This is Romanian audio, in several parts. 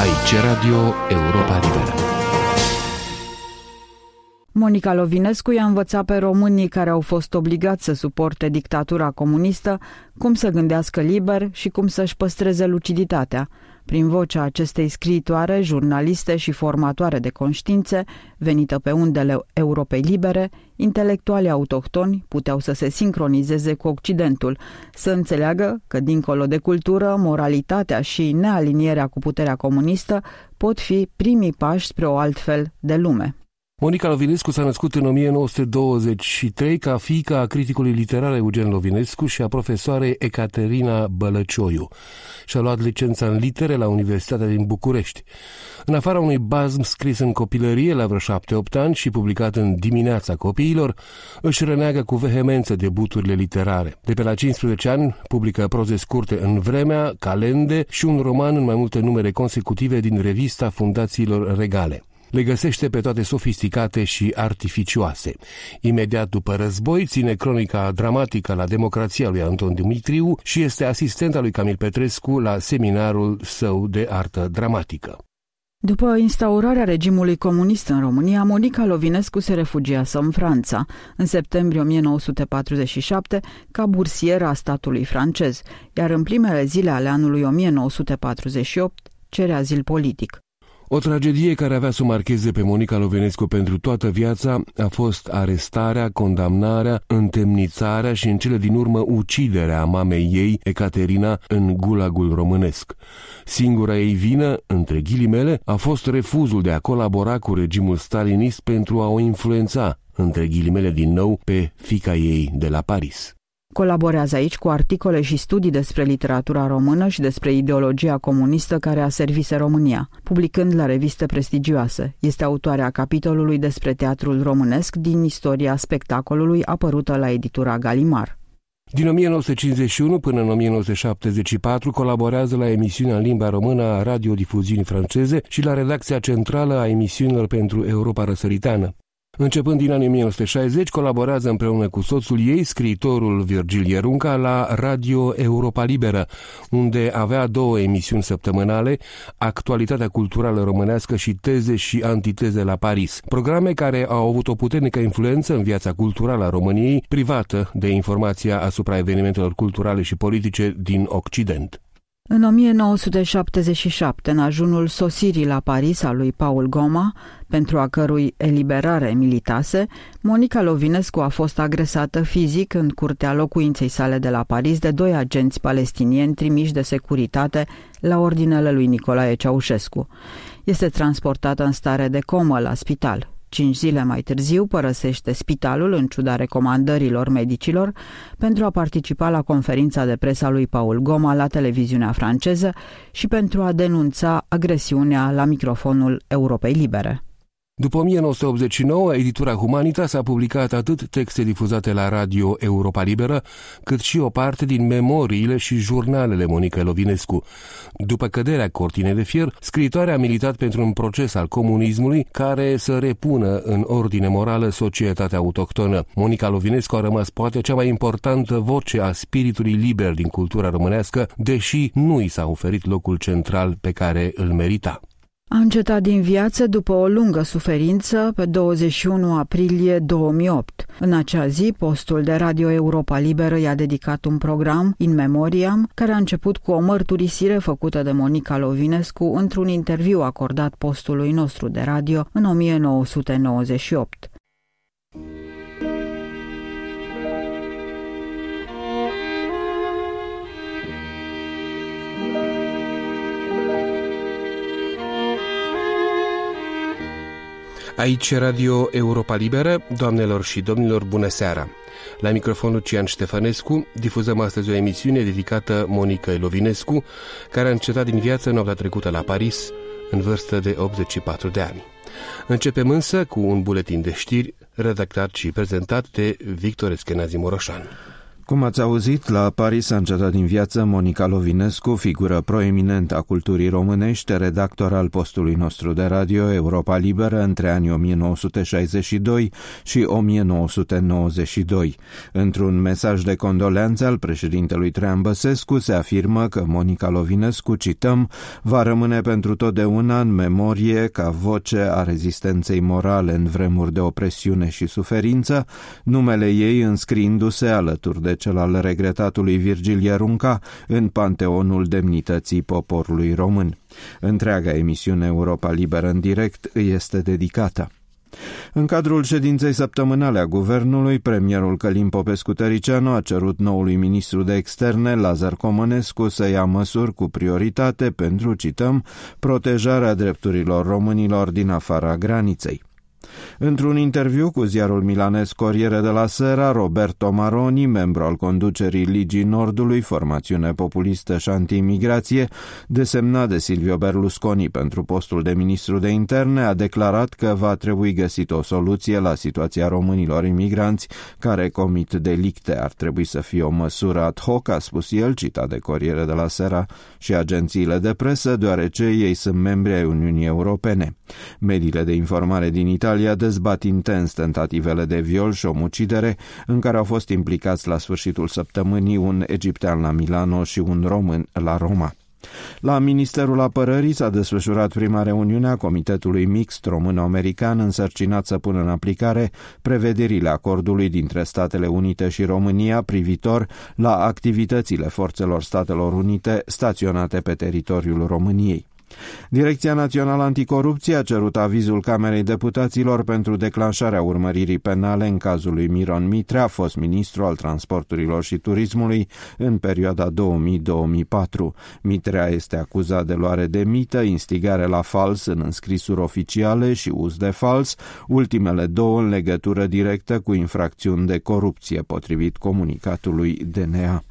Aici Radio Europa Liberă. Monica Lovinescu i-a învățat pe românii care au fost obligați să suporte dictatura comunistă cum să gândească liber și cum să-și păstreze luciditatea. Prin vocea acestei scriitoare, jurnaliste și formatoare de conștiințe, venită pe undele Europei libere, intelectualii autohtoni puteau să se sincronizeze cu Occidentul, să înțeleagă că, dincolo de cultură, moralitatea și nealinierea cu puterea comunistă pot fi primii pași spre o altfel de lume. Monica Lovinescu s-a născut în 1923 ca fiica a criticului literar Eugen Lovinescu și a profesoarei Ecaterina Bălăcioiu. Și-a luat licența în litere la Universitatea din București. În afara unui bazm scris în copilărie la vreo șapte-opt ani și publicat în Dimineața copiilor, își răneagă cu vehemență debuturile literare. De pe la 15 ani publică proze scurte în Vremea, Calende și un roman în mai multe numere consecutive din revista Fundațiilor Regale le găsește pe toate sofisticate și artificioase. Imediat după război ține cronica dramatică la democrația lui Anton Dimitriu și este asistent al lui Camil Petrescu la seminarul său de artă dramatică. După instaurarea regimului comunist în România, Monica Lovinescu se refugiasă în Franța, în septembrie 1947, ca bursieră a statului francez, iar în primele zile ale anului 1948 cere azil politic. O tragedie care avea să o marcheze pe Monica Lovenescu pentru toată viața a fost arestarea, condamnarea, întemnițarea și în cele din urmă uciderea a mamei ei, Ecaterina, în gulagul românesc. Singura ei vină, între ghilimele, a fost refuzul de a colabora cu regimul stalinist pentru a o influența, între ghilimele din nou, pe fica ei de la Paris. Colaborează aici cu articole și studii despre literatura română și despre ideologia comunistă care a servise România, publicând la reviste prestigioase. Este autoarea capitolului despre teatrul românesc din istoria spectacolului apărută la editura Galimar. Din 1951 până în 1974 colaborează la emisiunea în limba română a radiodifuziunii franceze și la redacția centrală a emisiunilor pentru Europa Răsăritană. Începând din anii 1960, colaborează împreună cu soțul ei, scriitorul Virgil Ierunca, la Radio Europa Liberă, unde avea două emisiuni săptămânale, Actualitatea culturală românească și Teze și antiteze la Paris, programe care au avut o puternică influență în viața culturală a României, privată de informația asupra evenimentelor culturale și politice din Occident. În 1977, în ajunul sosirii la Paris a lui Paul Goma, pentru a cărui eliberare militase, Monica Lovinescu a fost agresată fizic în curtea locuinței sale de la Paris de doi agenți palestinieni trimiși de securitate la ordinele lui Nicolae Ceaușescu. Este transportată în stare de comă la spital. Cinci zile mai târziu părăsește spitalul în ciuda recomandărilor medicilor pentru a participa la conferința de presă a lui Paul Goma la televiziunea franceză și pentru a denunța agresiunea la microfonul Europei Libere. După 1989, editura Humanitas a publicat atât texte difuzate la Radio Europa Liberă, cât și o parte din memoriile și jurnalele Monica Lovinescu. După căderea cortinei de fier, scriitoarea a militat pentru un proces al comunismului care să repună în ordine morală societatea autohtonă. Monica Lovinescu a rămas poate cea mai importantă voce a spiritului liber din cultura românească, deși nu i s-a oferit locul central pe care îl merita. A încetat din viață după o lungă suferință pe 21 aprilie 2008. În acea zi, postul de Radio Europa Liberă i-a dedicat un program, In Memoriam, care a început cu o mărturisire făcută de Monica Lovinescu într-un interviu acordat postului nostru de radio în 1998. Aici Radio Europa Liberă, doamnelor și domnilor, bună seara! La microfonul Cian Ștefănescu difuzăm astăzi o emisiune dedicată Monica Elovinescu, care a încetat din viață noaptea trecută la Paris, în vârstă de 84 de ani. Începem însă cu un buletin de știri redactat și prezentat de Victor Eskenazi Moroșan. Cum ați auzit, la Paris a încetat din viață Monica Lovinescu, figură proeminentă a culturii românești, redactor al postului nostru de radio Europa Liberă între anii 1962 și 1992. Într-un mesaj de condoleanță al președintelui Traian Băsescu se afirmă că Monica Lovinescu, cităm, va rămâne pentru totdeauna în memorie ca voce a rezistenței morale în vremuri de opresiune și suferință, numele ei înscriindu-se alături de cel al regretatului Virgil Ierunca în panteonul demnității poporului român. Întreaga emisiune Europa Liberă în direct îi este dedicată. În cadrul ședinței săptămânale a guvernului, premierul Călim Popescu Tăricianu a cerut noului ministru de externe, Lazar Comănescu, să ia măsuri cu prioritate pentru, cităm, protejarea drepturilor românilor din afara graniței. Într-un interviu cu ziarul milanez Corriere de la Sera, Roberto Maroni, membru al conducerii Ligii Nordului, formațiune populistă și anti-imigrație, desemnat de Silvio Berlusconi pentru postul de ministru de interne, a declarat că va trebui găsit o soluție la situația românilor imigranți care comit delicte. Ar trebui să fie o măsură ad hoc, a spus el, citat de Corriere de la Sera și agențiile de presă, deoarece ei sunt membri ai Uniunii Europene. Mediile de informare din Italia dezbat intens tentativele de viol și omucidere în care au fost implicați la sfârșitul săptămânii un egiptean la Milano și un român la Roma. La Ministerul Apărării s-a desfășurat prima reuniune a Comitetului Mixt Român-American însărcinat să pună în aplicare prevederile acordului dintre Statele Unite și România privitor la activitățile forțelor Statelor Unite staționate pe teritoriul României. Direcția Națională Anticorupție a cerut avizul Camerei Deputaților pentru declanșarea urmăririi penale în cazul lui Miron Mitrea, fost ministru al transporturilor și turismului în perioada 2000-2004. Mitrea este acuzat de luare de mită, instigare la fals în înscrisuri oficiale și uz de fals, ultimele două în legătură directă cu infracțiuni de corupție, potrivit comunicatului DNA.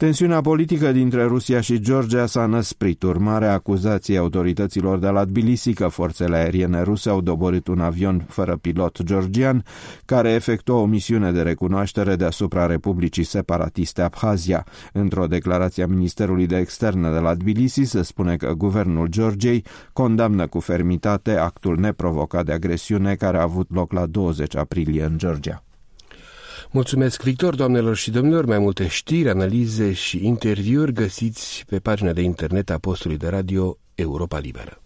Tensiunea politică dintre Rusia și Georgia s-a năsprit, urmare acuzației autorităților de la Tbilisi că forțele aeriene ruse au doborât un avion fără pilot georgian care efectua o misiune de recunoaștere deasupra Republicii Separatiste Abhazia. Într-o declarație a Ministerului de Externe de la Tbilisi se spune că guvernul Georgiei condamnă cu fermitate actul neprovocat de agresiune care a avut loc la 20 aprilie în Georgia. Mulțumesc, Victor, doamnelor și domnilor. Mai multe știri, analize și interviuri găsiți pe pagina de internet a postului de radio Europa Liberă.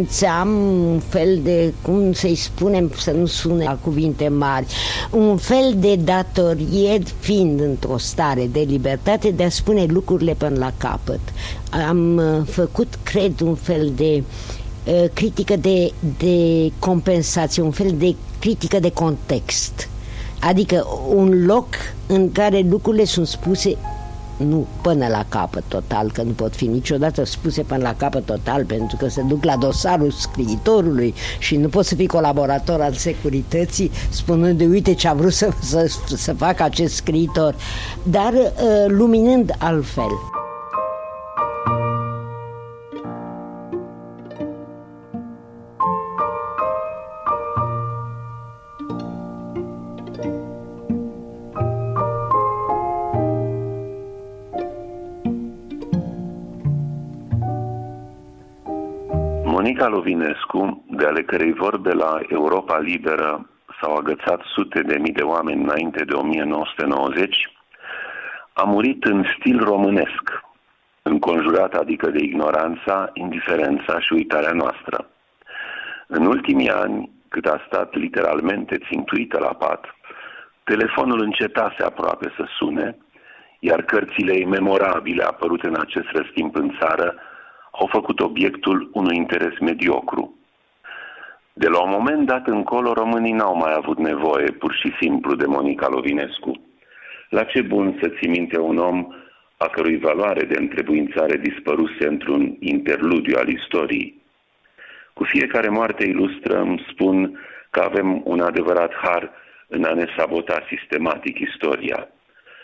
Simțeam un fel de, cum să-i spunem, să nu sune la cuvinte mari, un fel de datorie fiind într-o stare de libertate de a spune lucrurile până la capăt. Am uh, făcut, cred, un fel de uh, critică de, de compensație, un fel de critică de context. Adică un loc în care lucrurile sunt spuse nu până la capăt total, că nu pot fi niciodată spuse până la capăt total, pentru că se duc la dosarul scriitorului și nu pot să fii colaborator al securității spunând de uite ce a vrut să, să, să facă acest scriitor, dar uh, luminând altfel. Monica Lovinescu, de ale cărei vorbe la Europa Liberă s-au agățat sute de mii de oameni înainte de 1990, a murit în stil românesc, înconjurat adică de ignoranța, indiferența și uitarea noastră. În ultimii ani, cât a stat literalmente țintuită la pat, telefonul încetase aproape să sune, iar cărțile memorabile apărute în acest răstimp în țară au făcut obiectul unui interes mediocru. De la un moment dat încolo, românii n-au mai avut nevoie pur și simplu de Monica Lovinescu. La ce bun să ții minte un om a cărui valoare de întrebuințare dispăruse într-un interludiu al istoriei? Cu fiecare moarte ilustră îmi spun că avem un adevărat har în a ne sabota sistematic istoria.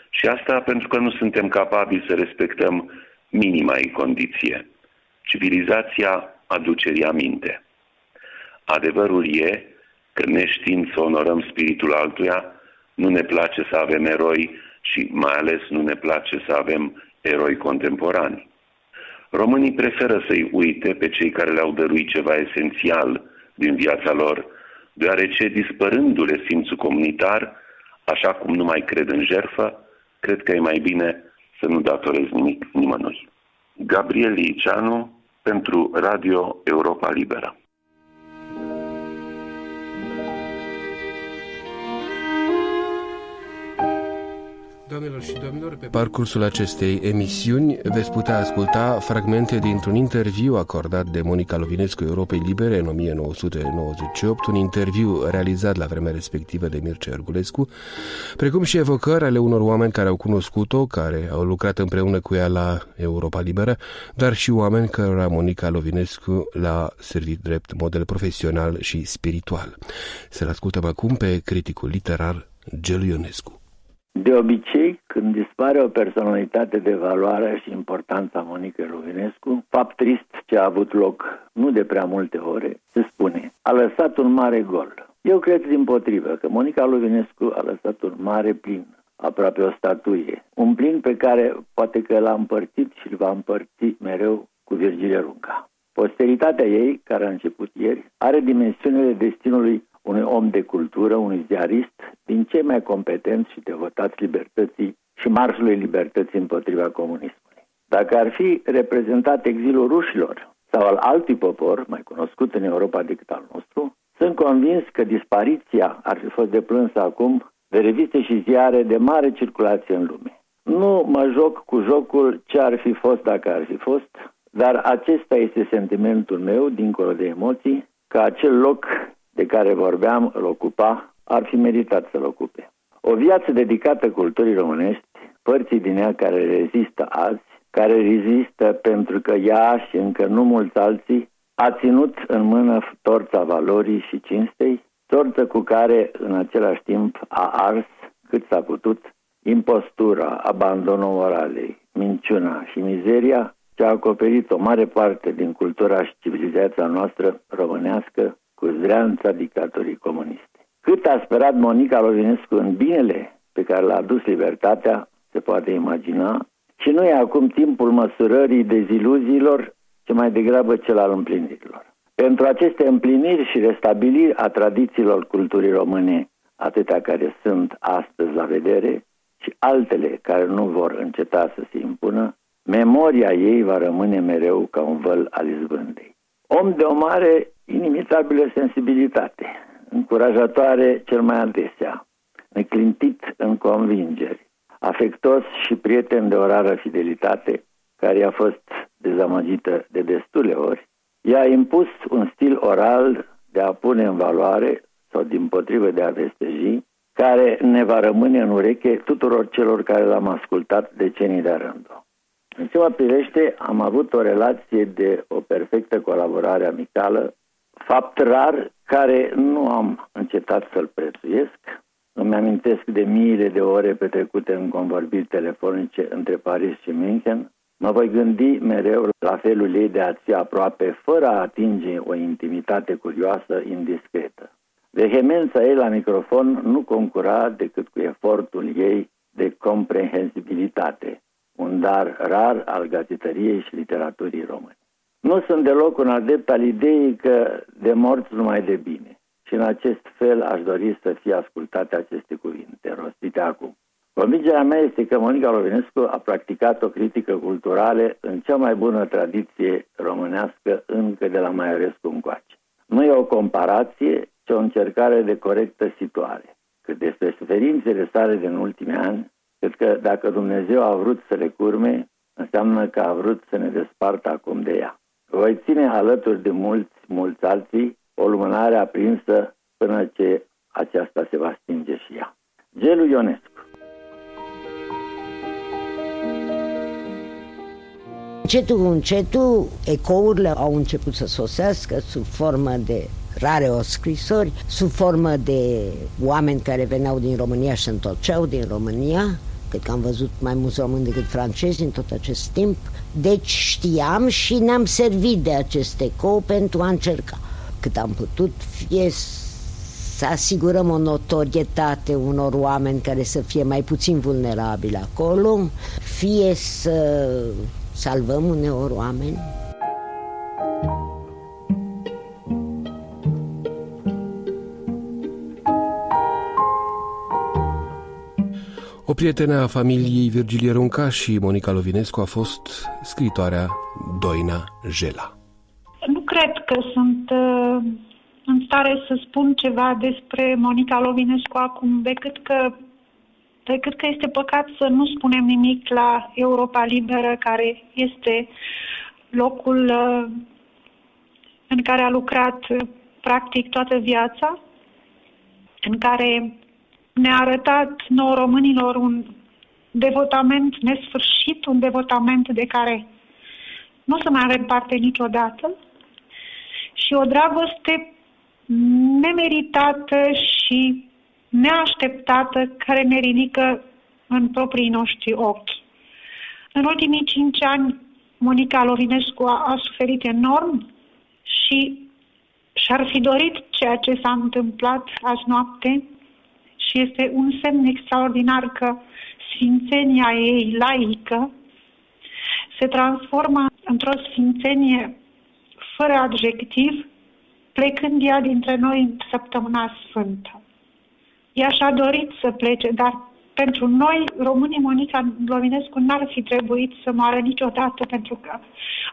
Și asta pentru că nu suntem capabili să respectăm minima ei condiție, civilizația aducerii aminte. Adevărul e că neștiind să onorăm spiritul altuia, nu ne place să avem eroi și mai ales nu ne place să avem eroi contemporani. Românii preferă să-i uite pe cei care le-au dăruit ceva esențial din viața lor, deoarece dispărându-le simțul comunitar, așa cum nu mai cred în jerfă, cred că e mai bine să nu datorez nimic nimănui. Gabriel Liceanu pentru Radio Europa Liberă. Doamnelor și domnilor, pe parcursul acestei emisiuni veți putea asculta fragmente dintr-un interviu acordat de Monica Lovinescu Europei Libere în 1998, un interviu realizat la vremea respectivă de Mircea Ergulescu, precum și evocări ale unor oameni care au cunoscut-o, care au lucrat împreună cu ea la Europa Liberă, dar și oameni care Monica Lovinescu l-a servit drept model profesional și spiritual. Să-l ascultăm acum pe criticul literar Gelu Ionescu. De obicei, când dispare o personalitate de valoare și importanță a Monica Lovinescu, fapt trist ce a avut loc nu de prea multe ore, se spune, a lăsat un mare gol. Eu cred din potrivă că Monica Lovinescu a lăsat un mare plin, aproape o statuie. Un plin pe care poate că l-a împărțit și l va împărți mereu cu Virgilia Runca. Posteritatea ei, care a început ieri, are dimensiunile destinului unui om de cultură, unui ziarist, din cei mai competenți și devotați libertății și marșului libertății împotriva comunismului. Dacă ar fi reprezentat exilul rușilor sau al altui popor, mai cunoscut în Europa decât al nostru, sunt convins că dispariția ar fi fost deplânsă acum de reviste și ziare de mare circulație în lume. Nu mă joc cu jocul ce ar fi fost dacă ar fi fost, dar acesta este sentimentul meu, dincolo de emoții, că acel loc de care vorbeam îl ocupa, ar fi meritat să-l ocupe. O viață dedicată culturii românești, părții din ea care rezistă azi, care rezistă pentru că ea și încă nu mulți alții a ținut în mână torța valorii și cinstei, torță cu care în același timp a ars cât s-a putut impostura, abandonul moralei, minciuna și mizeria ce a acoperit o mare parte din cultura și civilizația noastră românească cu zdreanța dictatorii comuniste. Cât a sperat Monica Lovinescu în binele pe care l-a adus libertatea, se poate imagina, și nu e acum timpul măsurării deziluziilor, ci mai degrabă cel al împlinirilor. Pentru aceste împliniri și restabiliri a tradițiilor culturii române, atâtea care sunt astăzi la vedere, și altele care nu vor înceta să se impună, memoria ei va rămâne mereu ca un văl al izbândei. Om de o mare inimitabilă sensibilitate, încurajatoare cel mai adesea, neclintit în convingeri, afectos și prieten de o rară fidelitate, care a fost dezamăgită de destule ori, i-a impus un stil oral de a pune în valoare sau din potrivă de a vesteji, care ne va rămâne în ureche tuturor celor care l-am ascultat decenii de rând. În ce mă privește, am avut o relație de o perfectă colaborare amicală fapt rar care nu am încetat să-l prețuiesc. Îmi amintesc de miile de ore petrecute în convorbiri telefonice între Paris și München. Mă voi gândi mereu la felul ei de a ți aproape fără a atinge o intimitate curioasă, indiscretă. Vehemența ei la microfon nu concura decât cu efortul ei de comprehensibilitate, un dar rar al gazetăriei și literaturii române. Nu sunt deloc un adept al ideii că de morți numai de bine. Și în acest fel aș dori să fie ascultate aceste cuvinte, rostite acum. Convingerea mea este că Monica Lovinescu a practicat o critică culturală în cea mai bună tradiție românească încă de la Maiorescu încoace. Nu e o comparație, ci o încercare de corectă situare. Cât despre suferințele sale din ultimii ani, cred că dacă Dumnezeu a vrut să le curme, înseamnă că a vrut să ne despartă acum de ea. Voi ține alături de mulți, mulți alții o lumânare aprinsă până ce aceasta se va stinge și ea. Gelu Ionescu Încetul cu încetul, ecourile au început să sosească sub formă de rare o scrisori, sub formă de oameni care veneau din România și se întorceau din România, Cred că am văzut mai mulți români decât francezi în tot acest timp. Deci știam și ne-am servit de acest ecou pentru a încerca cât am putut, fie să asigurăm o notorietate unor oameni care să fie mai puțin vulnerabili acolo, fie să salvăm uneori oameni. O prietenă a familiei Virgilie Runca și Monica Lovinescu a fost scritoarea Doina Jela. Nu cred că sunt uh, în stare să spun ceva despre Monica Lovinescu acum, decât că decât că este păcat să nu spunem nimic la Europa Liberă, care este locul uh, în care a lucrat uh, practic toată viața, în care ne-a arătat nouă românilor un devotament nesfârșit, un devotament de care nu o să mai avem parte niciodată și o dragoste nemeritată și neașteptată care ne ridică în proprii noștri ochi. În ultimii cinci ani, Monica Lovinescu a, a suferit enorm și și-ar fi dorit ceea ce s-a întâmplat azi noapte și este un semn extraordinar că sfințenia ei laică se transformă într-o sfințenie fără adjectiv, plecând ea dintre noi în săptămâna sfântă. Ea și-a dorit să plece, dar pentru noi, românii, Monica Lovinescu n-ar fi trebuit să moară niciodată, pentru că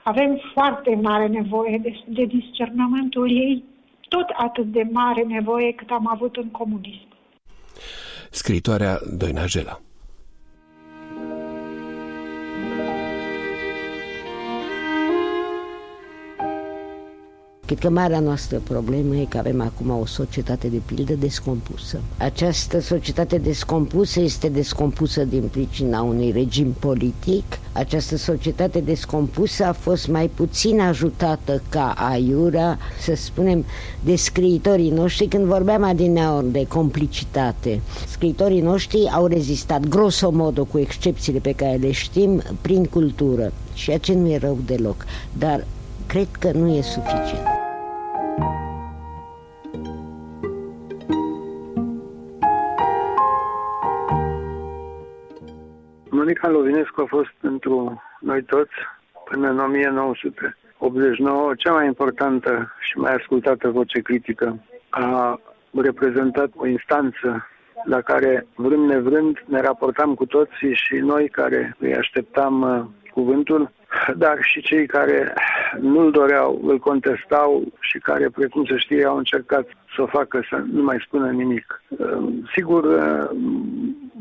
avem foarte mare nevoie de, de discernământul ei, tot atât de mare nevoie cât am avut în comunism. Scritoarea Doina Jela Cred că marea noastră problemă e că avem acum o societate de pildă descompusă. Această societate descompusă este descompusă din pricina unui regim politic. Această societate descompusă a fost mai puțin ajutată ca aiura, să spunem, de scriitorii noștri când vorbeam adineori de complicitate. Scriitorii noștri au rezistat grosomodo cu excepțiile pe care le știm prin cultură și aceea nu e rău deloc, dar cred că nu e suficient. Monica Lovinescu a fost pentru noi toți până în 1989 cea mai importantă și mai ascultată voce critică. A reprezentat o instanță la care, vrând nevrând, ne raportam cu toții și noi care îi așteptam uh, cuvântul, dar și cei care nu-l doreau, îl contestau și care, precum se știe, au încercat să o facă să nu mai spună nimic. Uh, sigur, uh,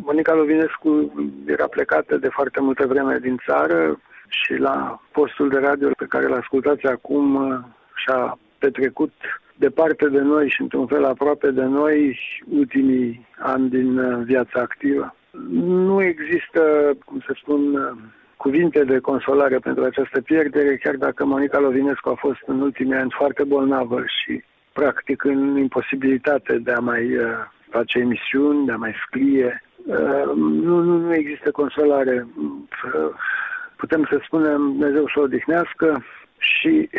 Monica Lovinescu era plecată de foarte multă vreme din țară și la postul de radio pe care îl ascultați acum uh, și-a petrecut departe de noi și într-un fel aproape de noi ultimii ani din viața activă. Nu există, cum să spun, cuvinte de consolare pentru această pierdere, chiar dacă Monica Lovinescu a fost în ultimii ani foarte bolnavă și practic în imposibilitate de a mai uh, face emisiuni, de a mai scrie. Uh, nu, nu, nu există consolare. Uh, putem să spunem Dumnezeu să o odihnească și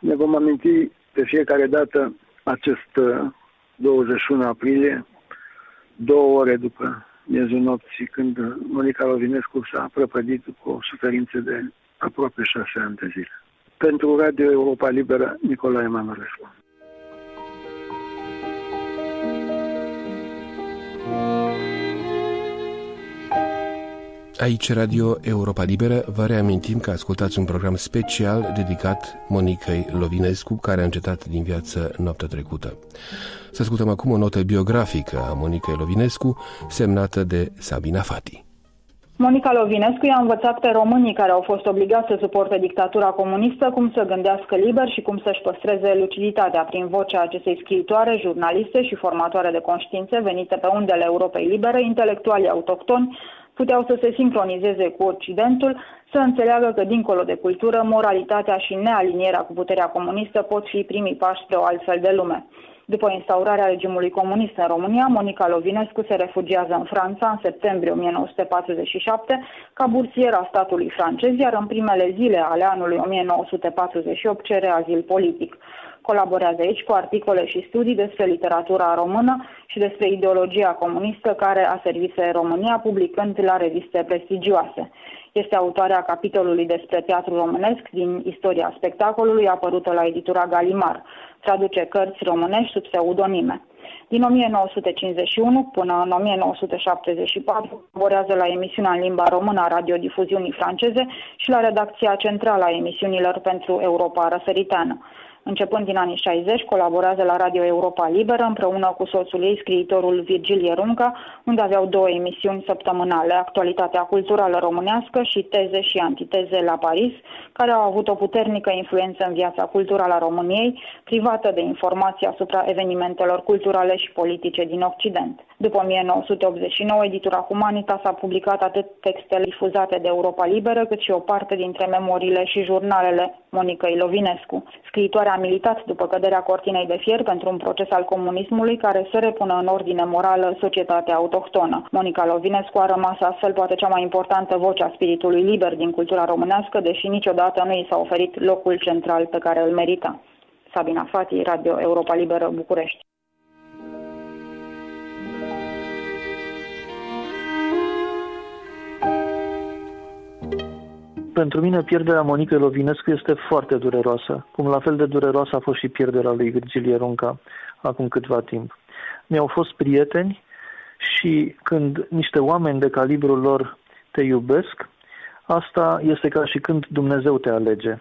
ne vom aminti de fiecare dată acest 21 aprilie, două ore după miezul nopții, când Monica Rovinescu s-a prăpădit cu o suferință de aproape șase ani de zile. Pentru Radio Europa Liberă, Nicolae Manolescu. Aici, Radio Europa Liberă, vă reamintim că ascultați un program special dedicat Monicăi Lovinescu, care a încetat din viață noaptea trecută. Să ascultăm acum o notă biografică a Monicăi Lovinescu, semnată de Sabina Fati. Monica Lovinescu i-a învățat pe românii care au fost obligați să suporte dictatura comunistă cum să gândească liber și cum să-și păstreze luciditatea prin vocea acestei scriitoare, jurnaliste și formatoare de conștiințe venite pe undele Europei Libere, intelectualii autohtoni, puteau să se sincronizeze cu Occidentul, să înțeleagă că, dincolo de cultură, moralitatea și nealinierea cu puterea comunistă pot fi primii pași spre o altfel de lume. După instaurarea regimului comunist în România, Monica Lovinescu se refugiază în Franța în septembrie 1947 ca bursier a statului francez, iar în primele zile ale anului 1948 cere azil politic. Colaborează aici cu articole și studii despre literatura română și despre ideologia comunistă care a servit România, publicând la reviste prestigioase. Este autoarea capitolului despre teatru românesc din istoria spectacolului, apărută la editura Galimar. Traduce cărți românești sub pseudonime. Din 1951 până în 1974 colaborează la emisiunea în limba română a radiodifuziunii franceze și la redacția centrală a emisiunilor pentru Europa răsăriteană. Începând din anii 60, colaborează la Radio Europa Liberă împreună cu soțul ei, scriitorul Virgil Runca, unde aveau două emisiuni săptămânale, Actualitatea culturală românească și Teze și antiteze la Paris, care au avut o puternică influență în viața culturală a României, privată de informații asupra evenimentelor culturale și politice din Occident. După 1989, editura Humanitas a publicat atât textele difuzate de Europa Liberă, cât și o parte dintre memoriile și jurnalele Monicăi Lovinescu. Scriitoarea a militat după căderea cortinei de fier pentru un proces al comunismului care să repună în ordine morală societatea autohtonă. Monica Lovinescu a rămas astfel poate cea mai importantă voce a spiritului liber din cultura românească, deși niciodată nu i s-a oferit locul central pe care îl merita. Sabina Fati, Radio Europa Liberă, București. Pentru mine pierderea Monicăi Lovinescu este foarte dureroasă, cum la fel de dureroasă a fost și pierderea lui Virgilie Ronca acum câtva timp. Mi-au fost prieteni și când niște oameni de calibrul lor te iubesc, asta este ca și când Dumnezeu te alege.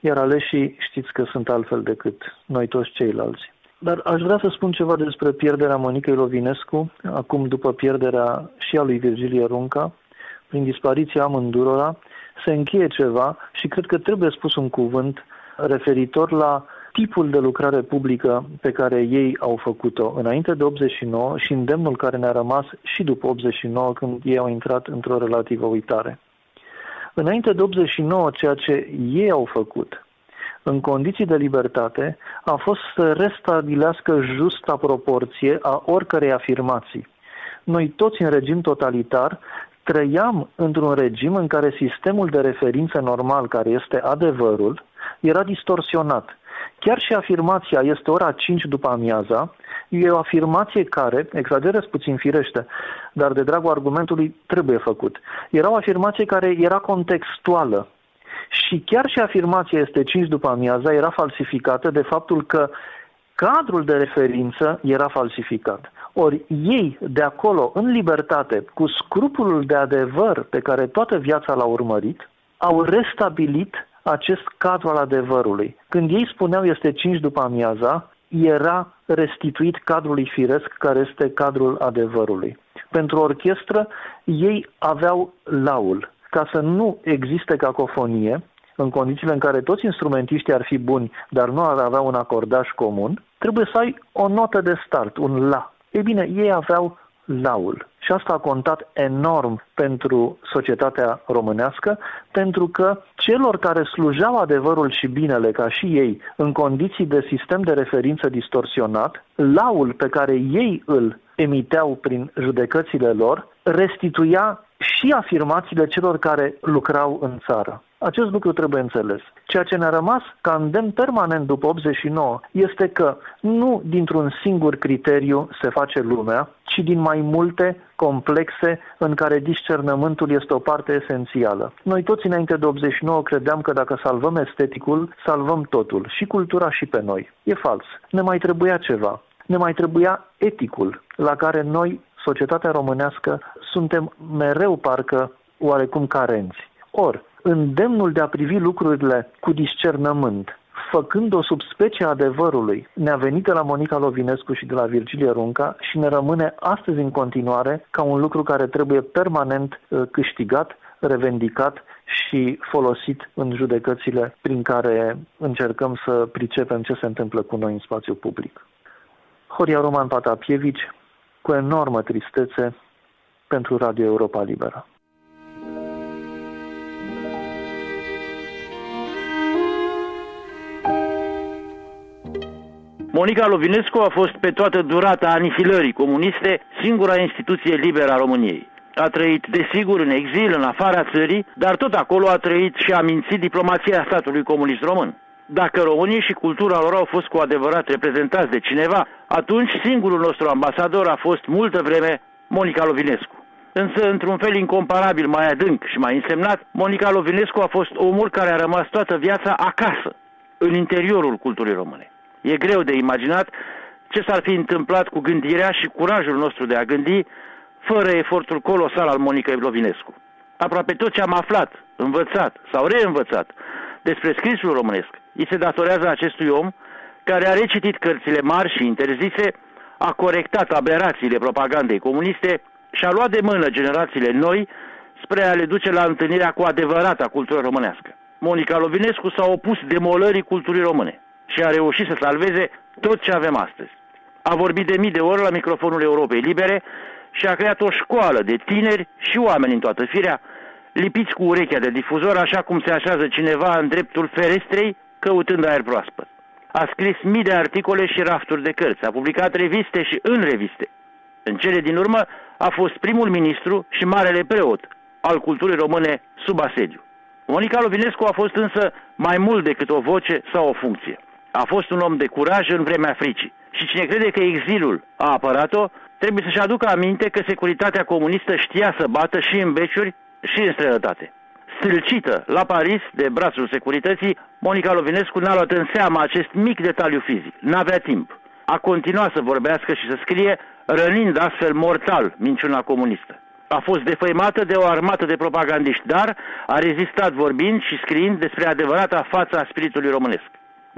Iar aleșii știți că sunt altfel decât noi toți ceilalți. Dar aș vrea să spun ceva despre pierderea Monicăi Lovinescu, acum după pierderea și a lui Virgilie Runca, prin dispariția amândurora, se încheie ceva și cred că trebuie spus un cuvânt referitor la tipul de lucrare publică pe care ei au făcut-o înainte de 89 și îndemnul care ne-a rămas și după 89 când ei au intrat într-o relativă uitare. Înainte de 89, ceea ce ei au făcut în condiții de libertate a fost să restabilească justa proporție a oricărei afirmații. Noi toți în regim totalitar trăiam într-un regim în care sistemul de referință normal, care este adevărul, era distorsionat. Chiar și afirmația este ora 5 după amiaza, e o afirmație care, exagerez puțin firește, dar de dragul argumentului trebuie făcut. Era o afirmație care era contextuală. Și chiar și afirmația este 5 după amiaza era falsificată de faptul că cadrul de referință era falsificat. Ori ei de acolo, în libertate, cu scrupulul de adevăr pe care toată viața l-au urmărit, au restabilit acest cadru al adevărului. Când ei spuneau este 5 după amiaza, era restituit cadrului firesc care este cadrul adevărului. Pentru orchestră, ei aveau laul. Ca să nu existe cacofonie, în condițiile în care toți instrumentiștii ar fi buni, dar nu ar avea un acordaj comun, trebuie să ai o notă de start, un la. Ei bine, ei aveau laul. Și asta a contat enorm pentru societatea românească, pentru că celor care slujeau adevărul și binele ca și ei, în condiții de sistem de referință distorsionat, laul pe care ei îl emiteau prin judecățile lor, restituia și afirmațiile celor care lucrau în țară. Acest lucru trebuie înțeles. Ceea ce ne-a rămas ca îndemn permanent după 89 este că nu dintr-un singur criteriu se face lumea, ci din mai multe complexe în care discernământul este o parte esențială. Noi toți înainte de 89 credeam că dacă salvăm esteticul, salvăm totul, și cultura și pe noi. E fals. Ne mai trebuia ceva. Ne mai trebuia eticul, la care noi, societatea românească, suntem mereu parcă oarecum carenți. Or, îndemnul de a privi lucrurile cu discernământ, făcând o subspecie adevărului, ne-a venit de la Monica Lovinescu și de la Virgilie Runca și ne rămâne astăzi în continuare ca un lucru care trebuie permanent uh, câștigat, revendicat și folosit în judecățile prin care încercăm să pricepem ce se întâmplă cu noi în spațiu public. Horia Roman Patapievici, cu enormă tristețe, pentru Radio Europa Liberă. Monica Lovinescu a fost pe toată durata anihilării comuniste singura instituție liberă a României. A trăit, desigur, în exil, în afara țării, dar tot acolo a trăit și a mințit diplomația statului comunist român. Dacă românii și cultura lor au fost cu adevărat reprezentați de cineva, atunci singurul nostru ambasador a fost multă vreme Monica Lovinescu. Însă, într-un fel incomparabil mai adânc și mai însemnat, Monica Lovinescu a fost omul care a rămas toată viața acasă, în interiorul culturii române. E greu de imaginat ce s-ar fi întâmplat cu gândirea și curajul nostru de a gândi fără efortul colosal al Monicăi Lovinescu. Aproape tot ce am aflat, învățat sau reînvățat despre scrisul românesc, îi se datorează acestui om care a recitit cărțile mari și interzise, a corectat aberațiile propagandei comuniste și a luat de mână generațiile noi spre a le duce la întâlnirea cu adevărata cultură românească. Monica Lovinescu s-a opus demolării culturii române și a reușit să salveze tot ce avem astăzi. A vorbit de mii de ori la microfonul Europei Libere și a creat o școală de tineri și oameni în toată firea, lipiți cu urechea de difuzor, așa cum se așează cineva în dreptul ferestrei, căutând aer proaspăt. A scris mii de articole și rafturi de cărți, a publicat reviste și în reviste. În cele din urmă a fost primul ministru și marele preot al culturii române sub asediu. Monica Lovinescu a fost însă mai mult decât o voce sau o funcție. A fost un om de curaj în vremea fricii. Și cine crede că exilul a apărat-o, trebuie să-și aducă aminte că securitatea comunistă știa să bată și în beciuri și în străinătate. Stâlcită la Paris de brațul securității, Monica Lovinescu n-a luat în seama acest mic detaliu fizic. N-avea timp. A continuat să vorbească și să scrie, rănind astfel mortal minciuna comunistă. A fost defăimată de o armată de propagandiști, dar a rezistat vorbind și scriind despre adevărata fața a spiritului românesc.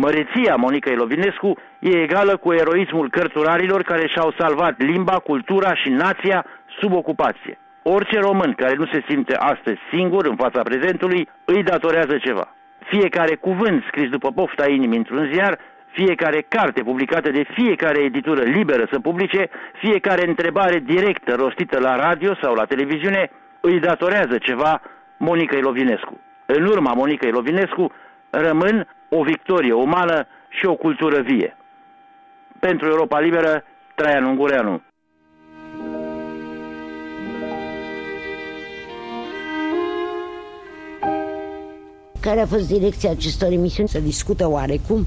Măreția Monica Lovinescu e egală cu eroismul cărturarilor care și-au salvat limba, cultura și nația sub ocupație. Orice român care nu se simte astăzi singur în fața prezentului îi datorează ceva. Fiecare cuvânt scris după pofta inimii într-un ziar, fiecare carte publicată de fiecare editură liberă să publice, fiecare întrebare directă rostită la radio sau la televiziune îi datorează ceva Monica Lovinescu. În urma Monica Lovinescu rămân o victorie umană și o cultură vie. Pentru Europa Liberă, Traian Ungureanu. care a fost direcția acestor emisiuni, să discută oarecum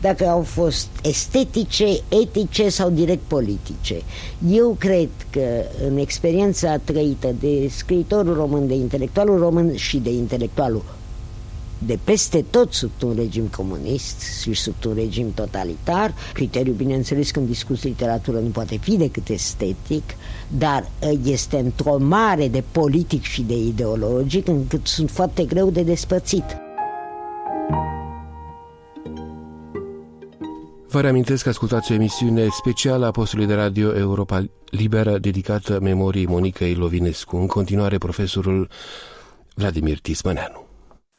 dacă au fost estetice, etice sau direct politice. Eu cred că în experiența trăită de scriitorul român, de intelectualul român și de intelectualul de peste tot sub un regim comunist și sub un regim totalitar. Criteriul, bineînțeles, când discuți literatură nu poate fi decât estetic, dar este într-o mare de politic și de ideologic încât sunt foarte greu de despățit. Vă reamintesc că ascultați o emisiune specială a postului de radio Europa Liberă dedicată memoriei Monicăi Lovinescu. În continuare, profesorul Vladimir Tismăneanu.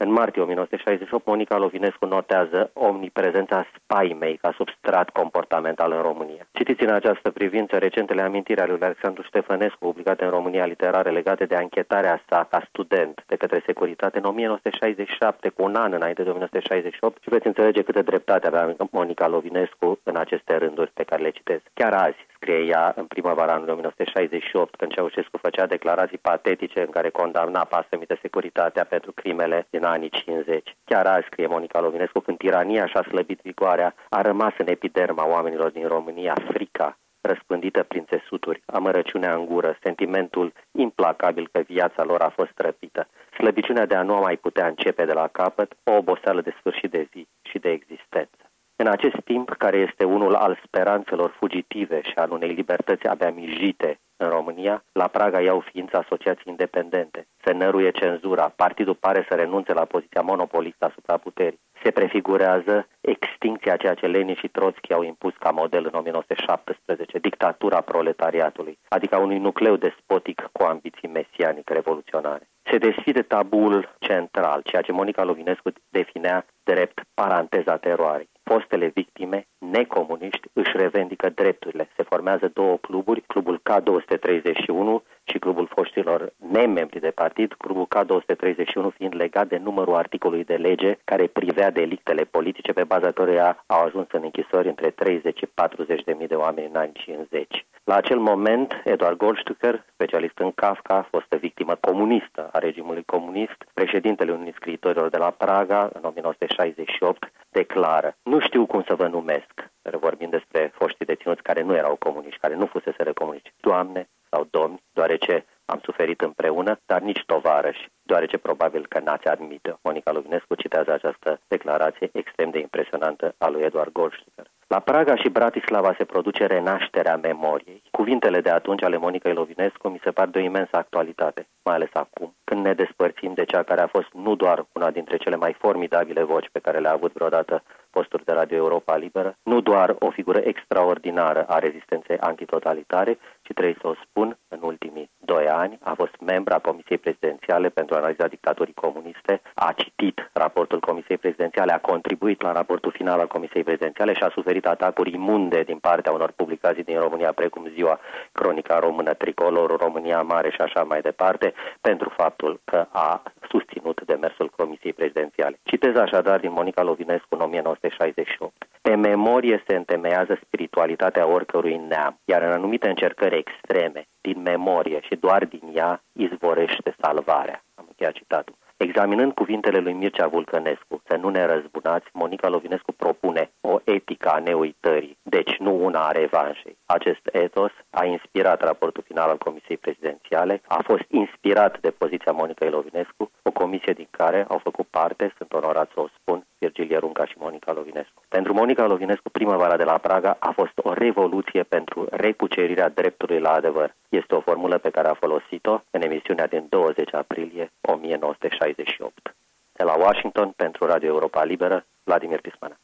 În martie 1968, Monica Lovinescu notează omniprezența spaimei ca substrat comportamental în România. Citiți în această privință recentele amintiri ale lui Alexandru Ștefănescu, publicate în România literare legate de anchetarea sa ca student de către securitate în 1967, cu un an înainte de 1968 și veți înțelege câtă dreptate avea Monica Lovinescu în aceste rânduri pe care le citesc. Chiar azi, scrie ea în primăvara anului 1968, când Ceaușescu făcea declarații patetice în care condamna pasămită securitatea pentru crimele din anii 50. Chiar azi, scrie Monica Lovinescu, când tirania și-a slăbit vigoarea, a rămas în epiderma oamenilor din România frica răspândită prin țesuturi, amărăciunea în gură, sentimentul implacabil că viața lor a fost răpită, slăbiciunea de a nu mai putea începe de la capăt, o oboseală de sfârșit de zi și de existență. În acest timp, care este unul al speranțelor fugitive și al unei libertăți abia mijite în România, la Praga iau ființă asociații independente. Se năruie cenzura, partidul pare să renunțe la poziția monopolistă asupra puterii. Se prefigurează extincția ceea ce Lenin și Trotsky au impus ca model în 1917, dictatura proletariatului, adică unui nucleu despotic cu ambiții mesianic revoluționare. Se deschide tabul central, ceea ce Monica Lovinescu definea drept paranteza teroarei fostele victime necomuniști își revendică drepturile. Se formează două cluburi, clubul K231 și clubul foștilor nemembri de partid, clubul K231 fiind legat de numărul articolului de lege care privea delictele politice pe baza căruia au ajuns în închisori între 30 și 40 de mii de oameni în anii 50. La acel moment, Eduard Goldstücker, specialist în Kafka, fostă victimă comunistă a regimului comunist, președintele unui scriitorilor de la Praga, în 1968, declară Nu știu cum să vă numesc, vorbim despre foștii deținuți care nu erau comuniști, care nu fusese comuniști. Doamne, sau domni, deoarece am suferit împreună, dar nici tovarăși, deoarece probabil că n-ați admite. Monica Luvinescu citează această declarație extrem de impresionantă a lui Eduard Goldschmidt. La Praga și Bratislava se produce renașterea memoriei. Cuvintele de atunci ale Monicăi Lovinescu mi se par de o imensă actualitate, mai ales acum, când ne despărțim de cea care a fost nu doar una dintre cele mai formidabile voci pe care le-a avut vreodată posturi de Radio Europa Liberă, nu doar o figură extraordinară a rezistenței antitotalitare, ci trebuie să o spun, în ultimii doi ani a fost membra a Comisiei Prezidențiale pentru analiza dictaturii comuniste, a citit raportul Comisiei Prezidențiale, a contribuit la raportul final al Comisiei Prezidențiale și a suferit atacuri imunde din partea unor publicații din România, precum Ziua Cronica Română, Tricolorul România Mare și așa mai departe, pentru faptul că a susținut demersul Comisiei Prezidențiale. Citez așadar din Monica Lovinescu în 1968. Pe memorie se întemeiază spiritualitatea oricărui neam, iar în anumite încercări extreme, din memorie și doar din ea, izvorește salvarea. Am încheiat citatul. Examinând cuvintele lui Mircea Vulcănescu, să nu ne răzbunați, Monica Lovinescu propune o etică a neuitării, deci nu una a revanșei. Acest etos a inspirat raportul final al Comisiei Prezidențiale, a fost inspirat de poziția Monica Lovinescu, o comisie din care au făcut parte, sunt onorat să o spun, Virgilie Runca și Monica Lovinescu. Pentru Monica Lovinescu, primăvara de la Praga a fost o revoluție pentru recucerirea dreptului la adevăr. Este o formulă pe care a folosit-o în emisiunea din 20 aprilie 1968. De la Washington, pentru Radio Europa Liberă, Vladimir Pismana.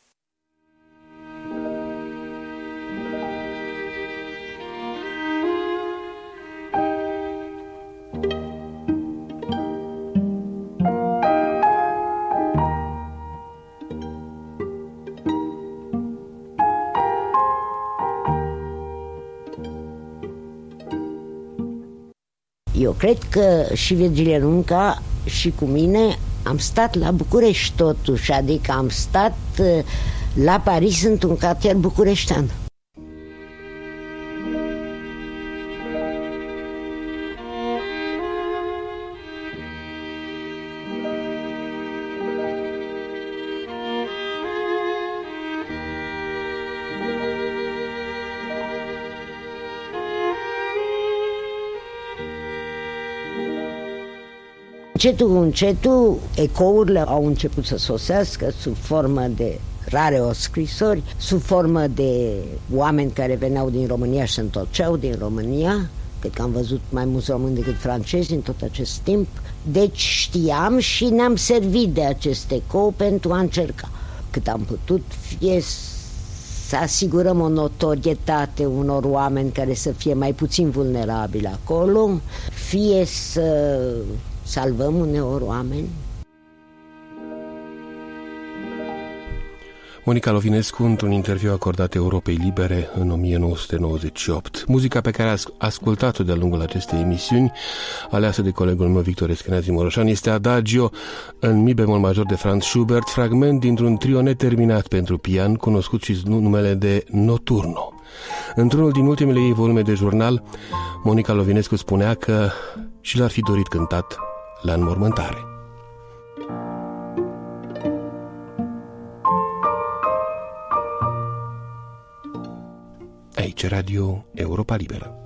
Cred că și Virgilie Runca și cu mine am stat la București totuși, adică am stat uh, la Paris într-un cartier bucureștean. Încetul cu încetul, ecourile au început să sosească sub formă de rare o scrisori, sub formă de oameni care veneau din România și se întorceau din România. Cred că am văzut mai mulți români decât francezi în tot acest timp. Deci știam și ne-am servit de acest ecou pentru a încerca cât am putut, fie să asigurăm o notorietate unor oameni care să fie mai puțin vulnerabili acolo, fie să salvăm uneori oameni. Monica Lovinescu într-un interviu acordat Europei Libere în 1998. Muzica pe care a ascultat-o de-a lungul acestei emisiuni, aleasă de colegul meu Victor Eschenazi Moroșan, este Adagio în mi bemol major de Franz Schubert, fragment dintr-un trio neterminat pentru pian, cunoscut și numele de Noturno. Într-unul din ultimele ei volume de jurnal, Monica Lovinescu spunea că și l-ar fi dorit cântat la înmormântare. Aici Radio Europa Liberă.